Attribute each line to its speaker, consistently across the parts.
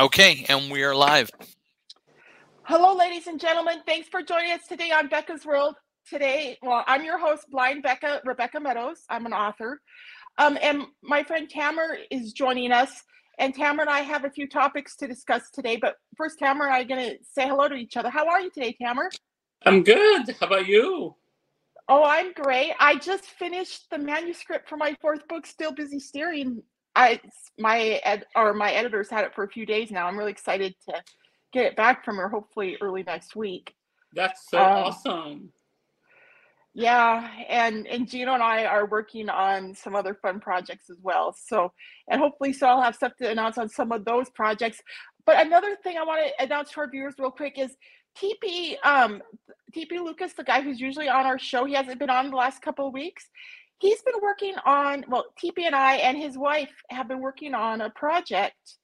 Speaker 1: Okay, and we are live.
Speaker 2: Hello, ladies and gentlemen. Thanks for joining us today on Becca's World. Today, well, I'm your host, Blind Becca, Rebecca Meadows. I'm an author. Um, and my friend Tamer is joining us. And Tamer and I have a few topics to discuss today. But first, Tamer and I are going to say hello to each other. How are you today, Tamer?
Speaker 3: I'm good. How about you?
Speaker 2: Oh, I'm great. I just finished the manuscript for my fourth book, Still Busy Steering. I my ed or my editors had it for a few days now. I'm really excited to get it back from her, hopefully early next week.
Speaker 3: That's so um, awesome.
Speaker 2: Yeah, and and Gino and I are working on some other fun projects as well. So, and hopefully, so I'll have stuff to announce on some of those projects. But another thing I want to announce to our viewers real quick is TP um TP Lucas, the guy who's usually on our show, he hasn't been on the last couple of weeks. He's been working on well, TP and I and his wife have been working on a project.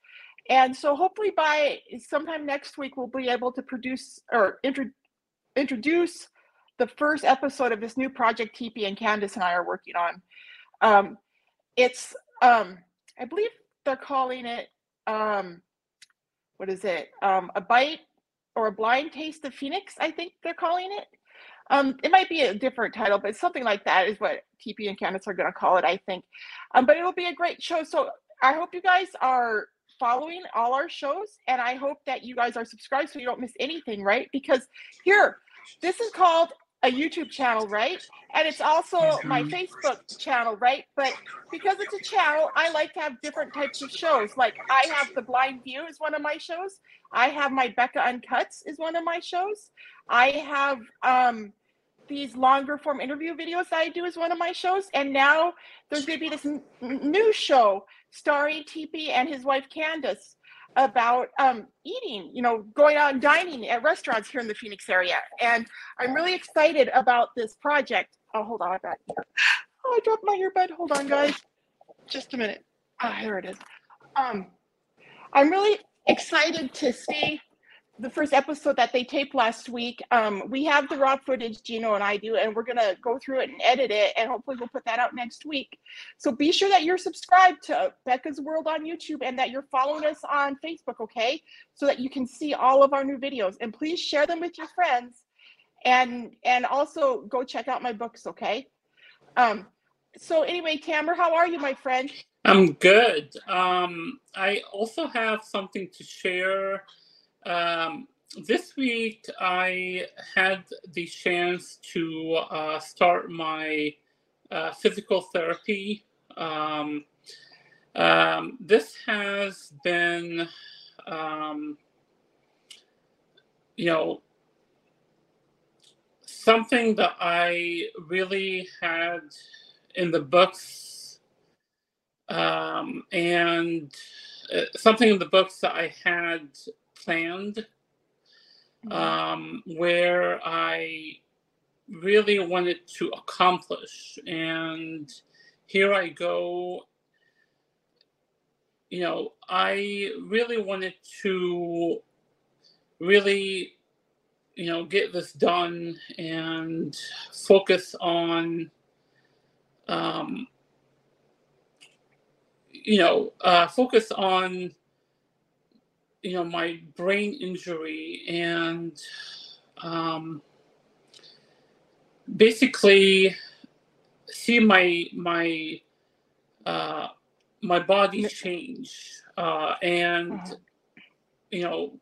Speaker 2: And so hopefully by sometime next week we'll be able to produce or intro, introduce the first episode of this new project TP and Candace and I are working on. Um, it's um, I believe they're calling it um, what is it? Um, a bite or a blind taste of Phoenix, I think they're calling it. Um, it might be a different title, but something like that is what TP and Candace are going to call it, I think. Um, but it'll be a great show. So I hope you guys are following all our shows, and I hope that you guys are subscribed so you don't miss anything, right? Because here, this is called a YouTube channel, right? And it's also my Facebook channel, right? But because it's a channel, I like to have different types of shows. Like I have The Blind View is one of my shows. I have my Becca Uncuts is one of my shows. I have um these longer form interview videos that I do is one of my shows. And now there's going to be this n- new show starring TP and his wife Candace about um, eating, you know, going out and dining at restaurants here in the Phoenix area. And I'm really excited about this project. Oh, hold on, I. Oh, I dropped my earbud. Hold on, guys. Just a minute. Ah, oh, here it is. Um, I'm really excited to see the first episode that they taped last week. Um, we have the raw footage, Gino and I do, and we're gonna go through it and edit it, and hopefully we'll put that out next week. So be sure that you're subscribed to Becca's World on YouTube and that you're following us on Facebook, okay? So that you can see all of our new videos, and please share them with your friends, and and also go check out my books, okay? Um, so anyway, Tamer, how are you, my friend?
Speaker 3: I'm good. Um, I also have something to share um, this week, I had the chance to uh, start my uh, physical therapy. Um, um, this has been, um, you know, something that I really had in the books um, and uh, something in the books that I had planned um, where I really wanted to accomplish. And here I go. You know, I really wanted to really, you know, get this done and focus on, um, you know, uh, focus on you know my brain injury and um, basically see my my uh, my body change uh, and uh-huh. you know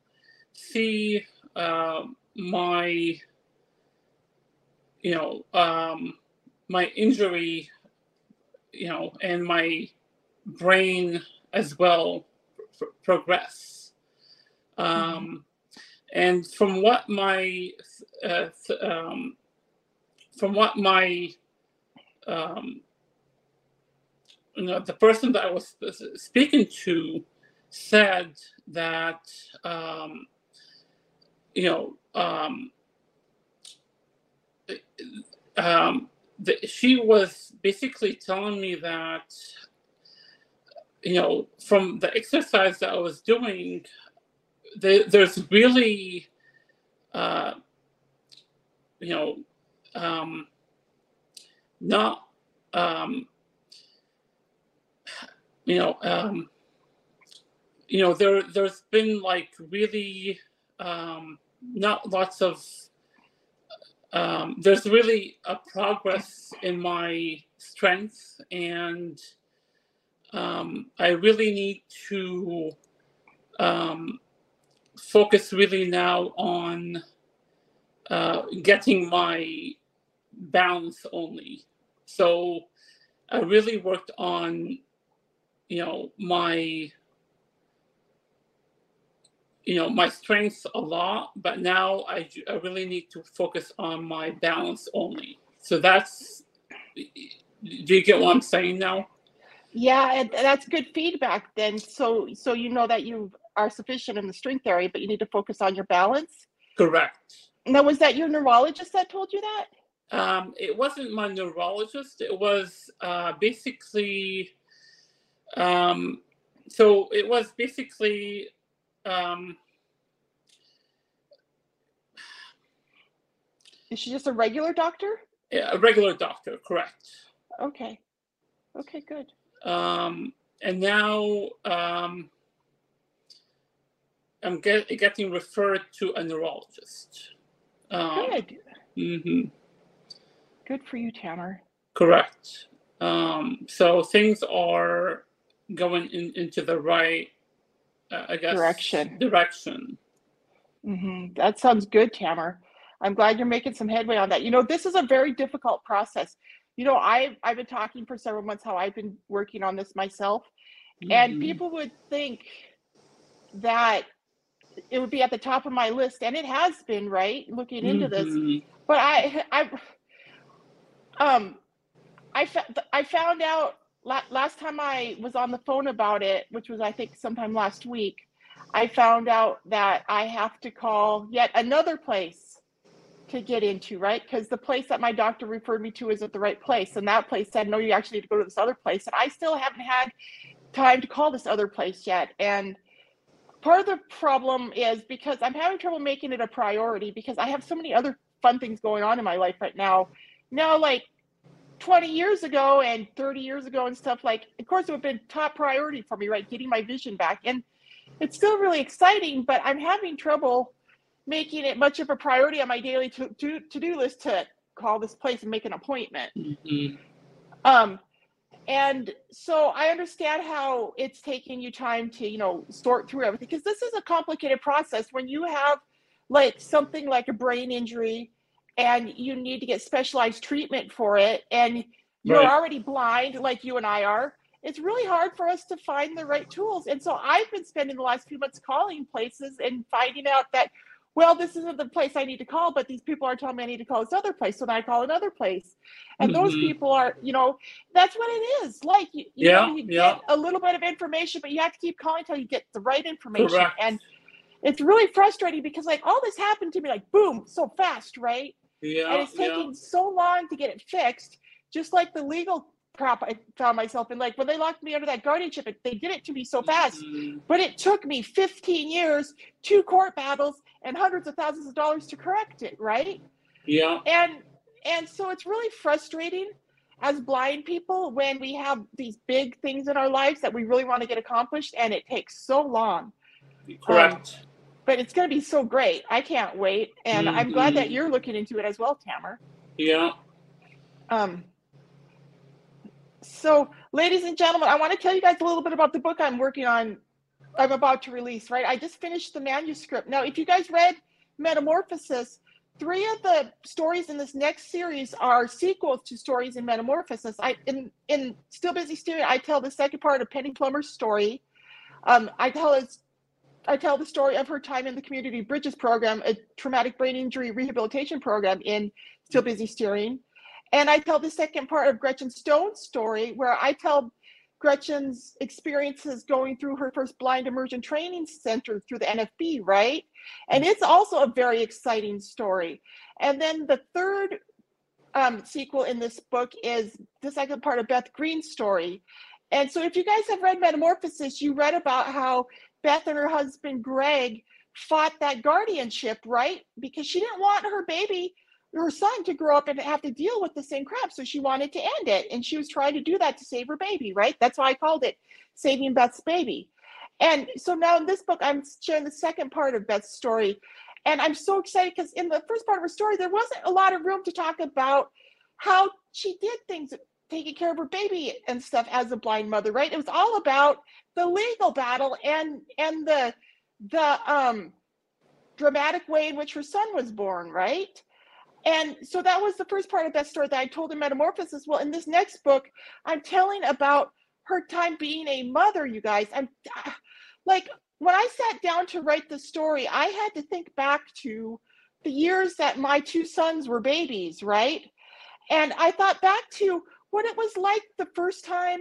Speaker 3: see uh, my you know um, my injury you know and my brain as well progress Mm-hmm. Um, and from what my uh, um, from what my um, you know the person that I was speaking to said that um, you know um, um, the, she was basically telling me that you know from the exercise that I was doing there's really, uh, you know, um, not, um, you know, um, you know, there there's been like really um, not lots of um, there's really a progress in my strength and um, I really need to um, focus really now on uh, getting my balance only. So I really worked on, you know, my you know my strengths a lot but now I, I really need to focus on my balance only so that's do you get what i'm saying now
Speaker 2: Yeah, that's good feedback then. So so you know that you are sufficient in the strength area, but you need to focus on your balance.
Speaker 3: correct
Speaker 2: Now, was that your neurologist that told you that?
Speaker 3: um, it wasn't my neurologist it was uh, basically um, so it was basically um,
Speaker 2: Is she just a regular doctor?
Speaker 3: Yeah, a regular doctor correct
Speaker 2: Okay. Okay, good.
Speaker 3: um, and now um, I'm get, getting referred to a neurologist. Um,
Speaker 2: Good.
Speaker 3: mhm,
Speaker 2: Good for you, Tamer.
Speaker 3: correct. Um, so things are going in, into the right, uh, I guess,
Speaker 2: Direction.
Speaker 3: Direction.
Speaker 2: hmm That sounds good, Tamer. I'm glad you're making some headway on that. You know, this is a very difficult process. You know, I've I've been talking for several months how I've been working on this myself, and
Speaker 3: Mhm,
Speaker 2: people would think that it would be at the top of my list, and it has been, right? Looking into this,
Speaker 3: mhm,
Speaker 2: but I I um I I found out la- last time I was on the phone about it, which was I think sometime last week. I found out that I have to call yet another place to get into, right? Because the place that my doctor referred me to isn't the right place, and that place said no, you actually need to go to this other place, and I still haven't had time to call this other place yet, and part of the problem is because I'm having trouble making it a priority because I have so many other fun things going on in my life right now. Now, like 20 years ago and 30 years ago and stuff, like, of course, it would have been top priority for me, right? Getting my vision back. And it's still really exciting, but I'm having trouble making it much of a priority on my daily to to to-do list to call this place and make an appointment.
Speaker 3: mhm.
Speaker 2: Um, and so I understand how it's taking you time to, you know, sort through everything because this is a complicated process when you have like something like a brain injury and you need to get specialized treatment for it and you're
Speaker 3: Right.
Speaker 2: already blind like you and I are. It's really hard for us to find the right tools. And so I've been spending the last few months calling places and finding out that well, this isn't the place I need to call, but these people are telling me I need to call this other place. So then I call another place. And those
Speaker 3: Mhm.
Speaker 2: people are, you know, that's what it is. Like you, you
Speaker 3: Yeah,
Speaker 2: know, you
Speaker 3: yeah.
Speaker 2: get a little bit of information, but you have to keep calling until you get the right information.
Speaker 3: Correct.
Speaker 2: And it's really frustrating because like all this happened to me like boom, so fast, right?
Speaker 3: yeah,
Speaker 2: and it's
Speaker 3: yeah.
Speaker 2: taking so long to get it fixed, just like the legal crap I found myself in. Like when they locked me under that guardianship, they did it to me so fast.
Speaker 3: Mhm.
Speaker 2: But it took me 15 years, two court battles, and hundreds of thousands of dollars to correct it, right?
Speaker 3: Yeah,
Speaker 2: and and so it's really frustrating as blind people when we have these big things in our lives that we really want to get accomplished and it takes so long
Speaker 3: correct.
Speaker 2: but it's going to be so great i can't wait and i'm glad that you're looking into it as well tamer
Speaker 3: yeah.
Speaker 2: um so ladies and gentlemen i want to tell you guys a little bit about the book i'm working on i'm about to release right? I just finished the manuscript. Now if you guys read metamorphosis three of the stories in this next series are sequels to stories in metamorphosis. I in in still busy steering i tell the second part of penny plummer's story. Um i tell it's I tell the story of her time in the Community Bridges program, a traumatic brain injury rehabilitation program in Still Busy Steering. And I tell the second part of Gretchen Stone's story, where I tell Gretchen's experiences going through her first blind immersion training center through the NFB, right? And it's also a very exciting story. And then the third um, sequel in this book is the second part of Beth Green's story. And so if you guys have read Metamorphosis, you read about how Beth and her husband Greg fought that guardianship, right? Because she didn't want her baby, her son, to grow up and have to deal with the same crap. So she wanted to end it. And she was trying to do that to save her baby, right? That's why I called it Saving Beth's Baby. And so now in this book, I'm sharing the second part of Beth's story. And I'm so excited because in the first part of her story, there wasn't a lot of room to talk about how she did things, taking care of her baby and stuff as a blind mother, right? It was all about the legal battle and and the the um dramatic way in which her son was born, right? And so that was the first part of that story that I told in Metamorphosis. Well, in this next book, I'm telling about her time being a mother, you guys. I'm like, when I sat down to write the story, I had to think back to the years that my two sons were babies, right? And I thought back to what it was like the first time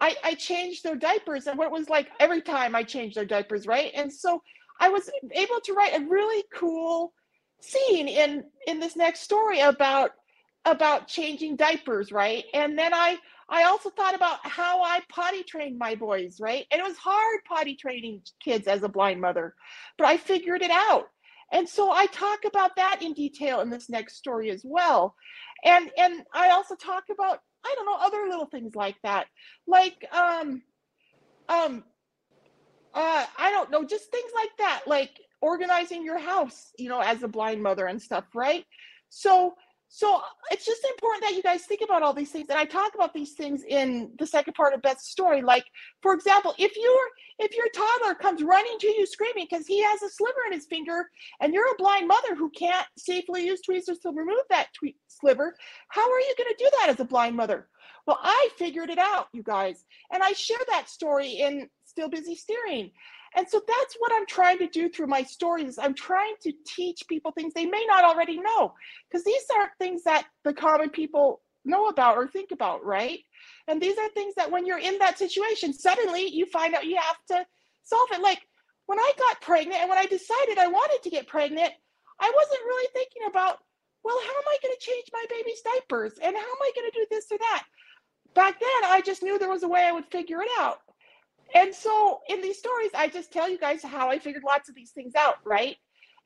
Speaker 2: I, I changed their diapers and what it was like every time I changed their diapers, right? And so I was able to write a really cool scene in in this next story about about changing diapers, right? And then I I also thought about how I potty trained my boys, right? And it was hard potty training kids as a blind mother, but I figured it out. And so I talk about that in detail in this next story as well. And and I also talk about I don't know other little things like that. Like um um uh I don't know just things like that like organizing your house, you know, as a blind mother and stuff, right? So so it's just important that you guys think about all these things. And i talk about these things in the second part of beth's story. Like for example if you're if your toddler comes running to you screaming because he has a sliver in his finger and you're a blind mother who can't safely use tweezers to remove that twe- sliver how are you going to do that as a blind mother? Well i figured it out you guys. And i share that story in still busy steering and so that's what I'm trying to do through my stories. I'm trying to teach people things they may not already know, because these aren't things that the common people know about or think about, right? And these are things that when you're in that situation, suddenly you find out you have to solve it. Like when I got pregnant and when I decided I wanted to get pregnant, I wasn't really thinking about, well, how am I going to change my baby's diapers? And how am I going to do this or that? Back then, I just knew there was a way I would figure it out. And so in these stories, I just tell you guys how I figured lots of these things out, right?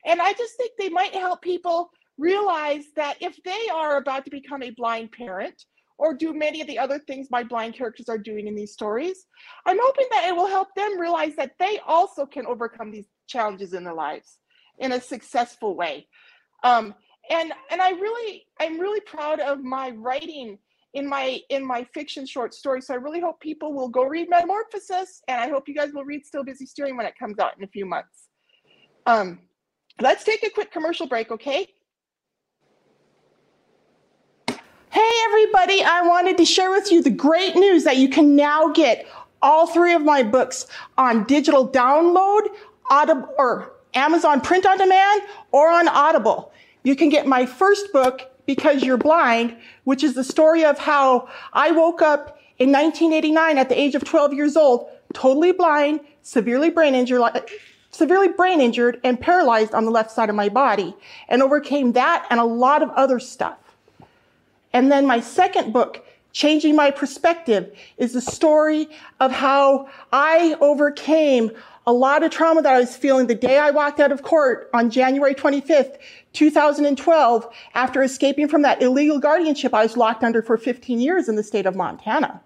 Speaker 2: And I just think they might help people realize that if they are about to become a blind parent or do many of the other things my blind characters are doing in these stories, I'm hoping that it will help them realize that they also can overcome these challenges in their lives in a successful way. Um, and and I really I'm really proud of my writing in my in my fiction short story. So I really hope people will go read Metamorphosis, and I hope you guys will read Still Busy Steering when it comes out in a few months. Um, let's take a quick commercial break, okay? Hey everybody, I wanted to share with you the great news that you can now get all three of my books on digital download, Audible or Amazon print on demand or on Audible. You can get my first book, because You're Blind, which is the story of how I woke up in 1989 at the age of 12 years old, totally blind, severely brain injured, severely brain injured and paralyzed on the left side of my body and overcame that and a lot of other stuff. And then my second book, Changing My Perspective, is the story of how I overcame a lot of trauma that I was feeling the day I walked out of court on January 25th, 2012, after escaping from that illegal guardianship I was locked under for 15 years in the state of Montana.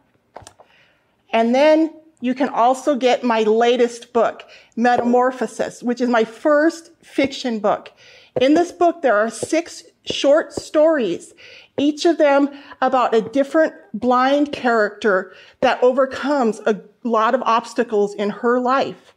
Speaker 2: And then you can also get my latest book, Metamorphosis, which is my first fiction book. In this book, there are six short stories, each of them about a different blind character that overcomes a lot of obstacles in her life.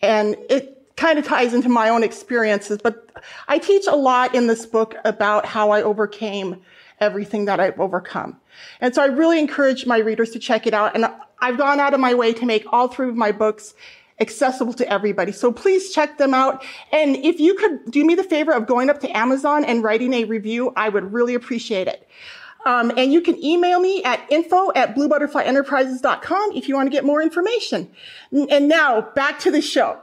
Speaker 2: And it kind of ties into my own experiences, but I teach a lot in this book about how I overcame everything that I've overcome. And so I really encourage my readers to check it out. And I've gone out of my way to make all three of my books accessible to everybody. So please check them out. And if you could do me the favor of going up to Amazon and writing a review, I would really appreciate it. Um, and you can email me at info at bluebutterflyenterprises.com if you want to get more information. And now back to the show.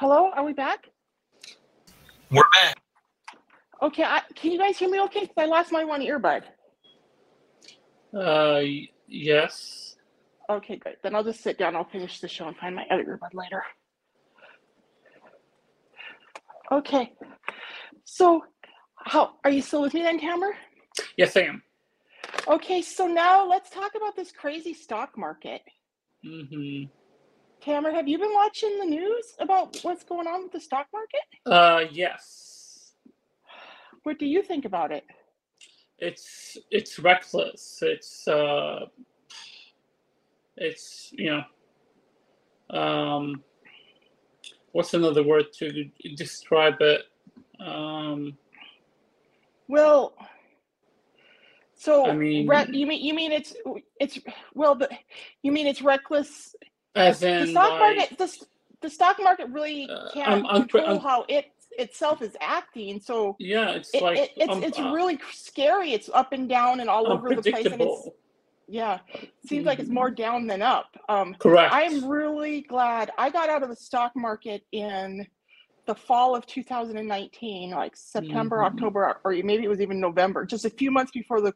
Speaker 2: Hello, are we back?
Speaker 1: We're back.
Speaker 2: Okay, I, can you guys hear me okay? Because I lost my one earbud.
Speaker 3: Uh, yes.
Speaker 2: Okay, good. Then I'll just sit down. I'll finish the show and find my other earbud later. Okay. So, how are you still with me then, Cameron?
Speaker 3: Yes, I am.
Speaker 2: Okay, so now let's talk about this crazy stock market.
Speaker 3: hmm
Speaker 2: Tamer, have you been watching the news about what's going on with the stock market?
Speaker 3: Uh, yes.
Speaker 2: What do you think about it?
Speaker 3: It's it's reckless. It's uh, it's you know, um, what's another word to describe it? Um,
Speaker 2: Well, so
Speaker 3: I mean-
Speaker 2: re- you mean you mean it's it's well, the you mean it's reckless
Speaker 3: as
Speaker 2: the stock
Speaker 3: like,
Speaker 2: market the, the stock market really
Speaker 3: Uh,
Speaker 2: can't
Speaker 3: I'm- I'm pre-
Speaker 2: control
Speaker 3: I'm-
Speaker 2: how it itself is acting so
Speaker 3: yeah, it's
Speaker 2: it,
Speaker 3: like
Speaker 2: it, it's
Speaker 3: um,
Speaker 2: it's
Speaker 3: uh,
Speaker 2: really scary. It's up and down and all over the place and it's yeah it seems like it's more down than up. Um
Speaker 3: Correct.
Speaker 2: i'm really glad i got out of the stock market in the fall of 2019 like september
Speaker 3: Mhm.
Speaker 2: october or maybe it was even november just a few months before the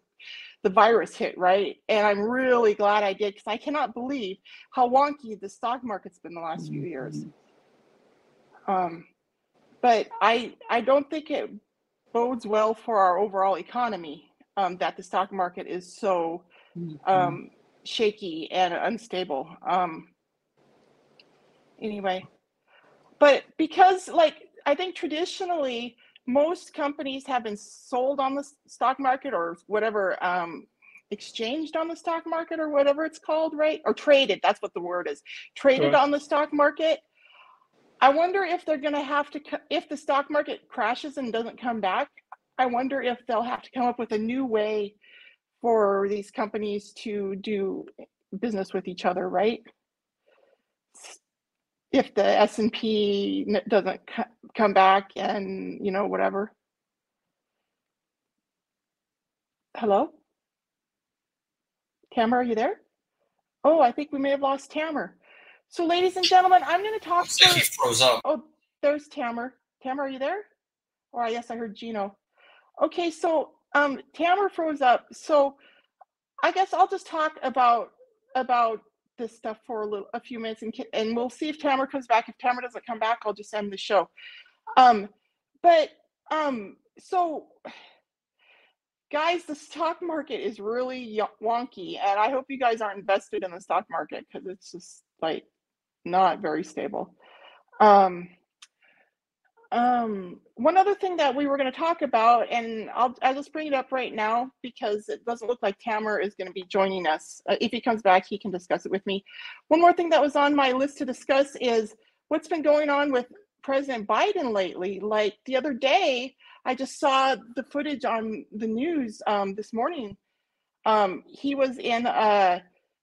Speaker 2: the virus hit right and i'm really glad i did because i cannot believe how wonky the stock market's been the last few years
Speaker 3: Mhm.
Speaker 2: um, but I I don't think it bodes well for our overall economy um, that the stock market is so
Speaker 3: Mhm.
Speaker 2: um, shaky and unstable. Um, anyway, but because like I think traditionally most companies have been sold on the stock market or whatever um, exchanged on the stock market or whatever it's called, right? Or traded. That's what the word is. Traded on the stock market. I wonder if they're going to have to, if the stock market crashes and doesn't come back, I wonder if they'll have to come up with a new way for these companies to do business with each other, right? If the S&P doesn't co- come back and, you know, whatever. Hello? Tamer, are you there? Oh, I think we may have lost Tamer. So ladies and gentlemen, I'm going to talk
Speaker 1: like he froze up.
Speaker 2: Oh, there's Tamer. Tamer, are you there? Or yes, I heard Gino. Okay, so um, Tamer froze up. So I guess I'll just talk about about this stuff for a little, a few minutes, and and we'll see if Tamer comes back. If Tamer doesn't come back, I'll just end the show. Um, but um, so guys, the stock market is really wonky, and I hope you guys aren't invested in the stock market because it's just like not very stable. Um, um, one other thing that we were going to talk about, and I'll I'll just bring it up right now because it doesn't look like Tamer is going to be joining us. Uh, if he comes back, he can discuss it with me. One more thing that was on my list to discuss is what's been going on with President Biden lately. Like the other day, I just saw the footage on the news um, this morning. Um, he was in uh,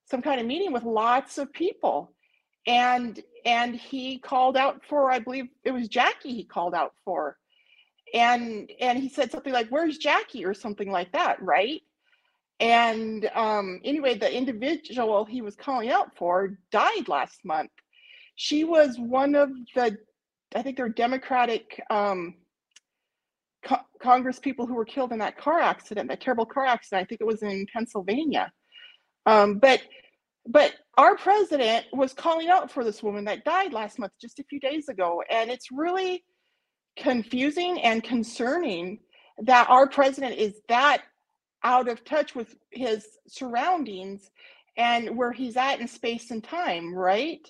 Speaker 2: some kind of meeting with lots of people, and and he called out for, I believe it was Jackie. He called out for, and and he said something like, "Where's Jackie?" or something like that, right? And um, anyway, the individual he was calling out for died last month. She was one of the, I think they're Democratic um, co- Congress people who were killed in that car accident, that terrible car accident. I think it was in Pennsylvania. Um, but but our president was calling out for this woman that died last month, just a few days ago, and it's really confusing and concerning that our president is that out of touch with his surroundings and where he's at in space and time, right?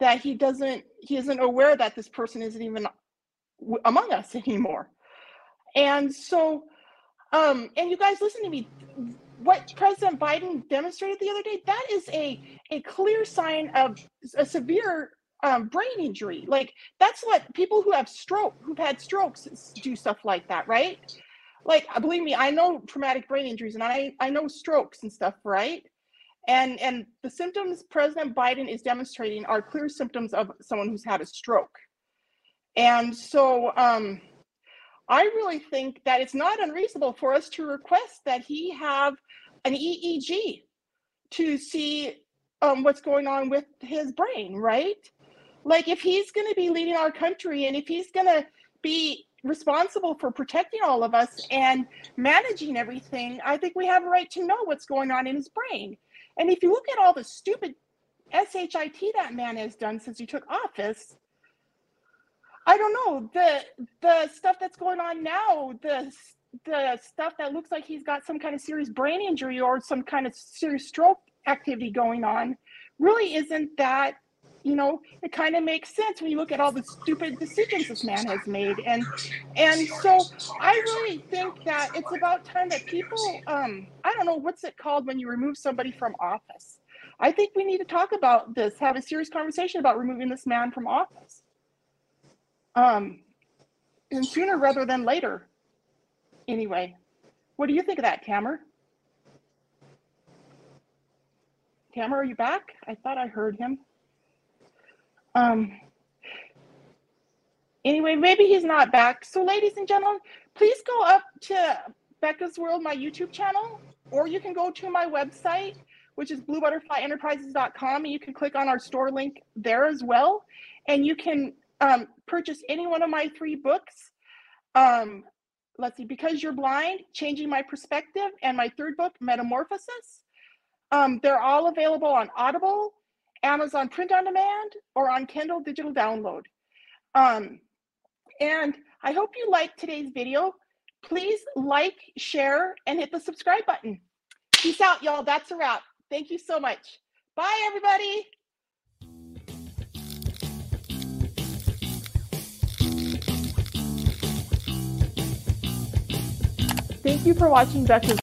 Speaker 2: That he doesn't, he isn't aware that this person isn't even among us anymore. And so, um, and you guys listen to me. What President Biden demonstrated the other day, that is a a clear sign of a severe um, brain injury. Like that's what people who have stroke, who've had strokes, do stuff like that, right? Like uh, believe me, I know traumatic brain injuries, and I I know strokes and stuff, right? And and the symptoms President Biden is demonstrating are clear symptoms of someone who's had a stroke. And so um, I really think that it's not unreasonable for us to request that he have an EEG to see um, what's going on with his brain, right? Like if he's going to be leading our country and if he's going to be responsible for protecting all of us and managing everything, I think we have a right to know what's going on in his brain. And if you look at all the stupid shit that man has done since he took office, I don't know. The the stuff that's going on now, the the stuff that looks like he's got some kind of serious brain injury or some kind of serious stroke activity going on really isn't that you know it kind of makes sense when you look at all the stupid decisions this man has made. And and so i really think that it's about time that people um i don't know what's it called when you remove somebody from office. I think we need to talk about this have a serious conversation about removing this man from office um and sooner rather than later anyway what do you think of that tamer tamer are you back i thought i heard him um, anyway, maybe he's not back. So, ladies and gentlemen, please go up to Becca's World, my YouTube channel, or you can go to my website, which is bluebutterflyenterprises.com, and you can click on our store link there as well. And you can um, purchase any one of my three books. Um, let's see, Because You're Blind, Changing My Perspective, and my third book, Metamorphosis. Um, they're all available on Audible, Amazon Print on Demand, or on Kindle Digital Download. Um, and I hope you liked today's video. Please like, share, and hit the subscribe button. Peace out, y'all. That's a wrap. Thank you so much. Bye, everybody. Thank you for watching Becca's